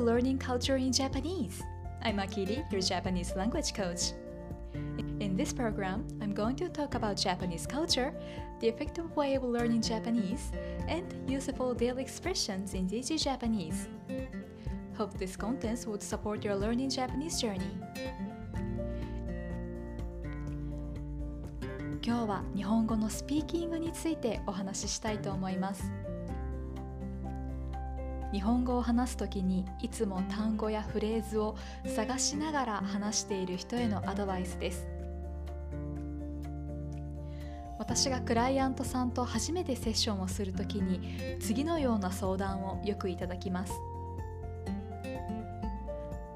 learning culture in Japanese. I'm Akiri, your Japanese language coach. In this program, I'm going to talk about Japanese culture, the effective way of learning Japanese, and useful daily expressions in DG Japanese. Hope this content would support your learning Japanese journey. 今日は日本語のスピーキングについてお話ししたいと思います。 日本語を話す時にいつも単語やフレーズを探しながら話している人へのアドバイスです。私がクライアントさんと初めてセッションをするときに次のような相談をよくいただきます。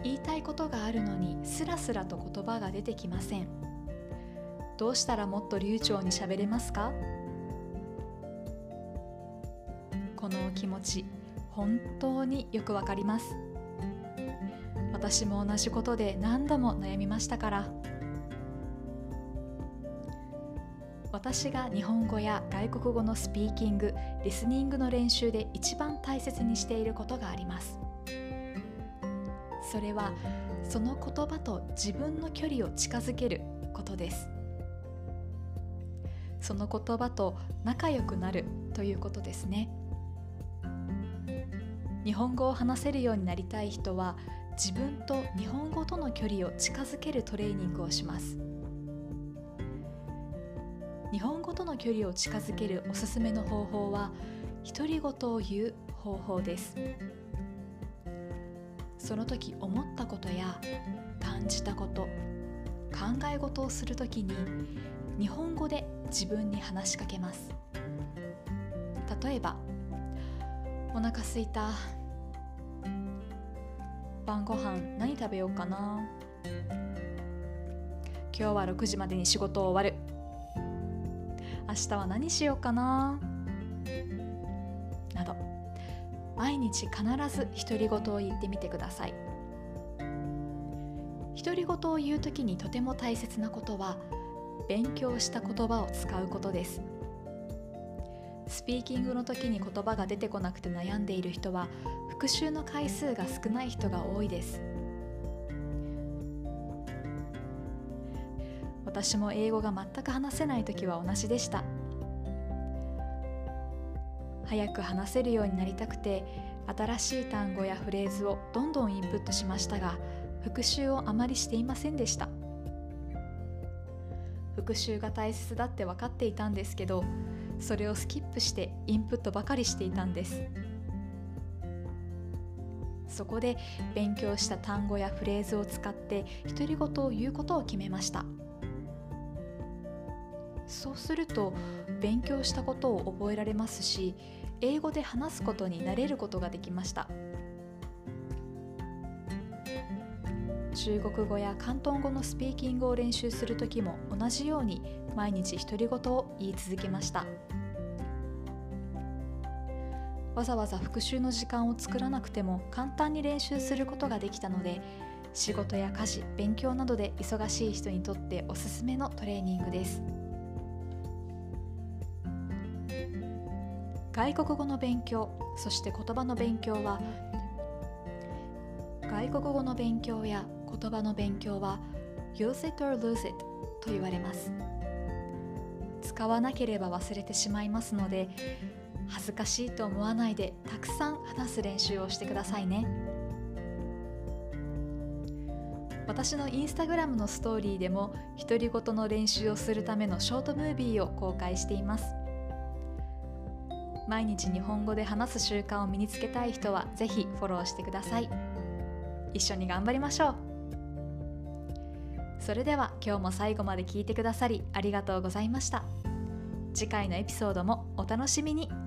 言いたいことがあるのにスラスラと言葉が出てきません。どうしたらもっと流暢に喋れますか？この気持ち。本当によくわかります。私も同じことで何度も悩みましたから。私が日本語や外国語のスピーキングリスニングの練習で一番大切にしていることがあります。それはその言葉と自分の距離を近づけることです。その言葉と仲良くなるということですね。日本語を話せるようになりたい人は自分と日本語との距離を近づけるトレーニングをします。日本語との距離を近づけるおすすめの方法は独り言を言う方法です。その時思ったことや感じたこと考え事をする時に日本語で自分に話しかけます。例えばお腹すいた。晩ご飯何食べようかな。今日は6時までに仕事終わる。明日は何しようかな。など。毎日必ず独り言を言ってみてください。独り言を言う時にとても大切なことは勉強した言葉を使うことです。スピーキングの時に言葉が出てこなくて悩んでいる人は復習の回数が少ない人が多いです。私も英語が全く話せない時は同じでした。早く話せるようになりたくて新しい単語やフレーズをどんどんインプットしましたが復習をあまりしていませんでした。復習が大切だって分かっていたんですけどそれをスキップしてインプットばかりしていたんです。そこで勉強した単語やフレーズを使って独り言を言うことを決めました。そうすると勉強したことを覚えられますし英語で話すことに慣れることができました。中国語や広東語のスピーキングを練習する時も同じように毎日独り言を言い続けました。わざわざ復習の時間を作らなくても簡単に練習することができたので仕事や家事勉強などで忙しい人にとっておすすめのトレーニングです。外国語の勉強そして言葉の勉強は外国語の勉強や言葉の勉強は use it or lose it と言われます。使わなければ忘れてしまいますので恥ずかしいと思わないでたくさん話す練習をしてくださいね。私のインスタグラムのストーリーでも独り言の練習をするためのショートムービーを公開しています。毎日日本語で話す習慣を身につけたい人はぜひフォローしてください。一緒に頑張りましょう。それでは今日も最後まで聞いてくださりありがとうございました。次回のエピソードもお楽しみに。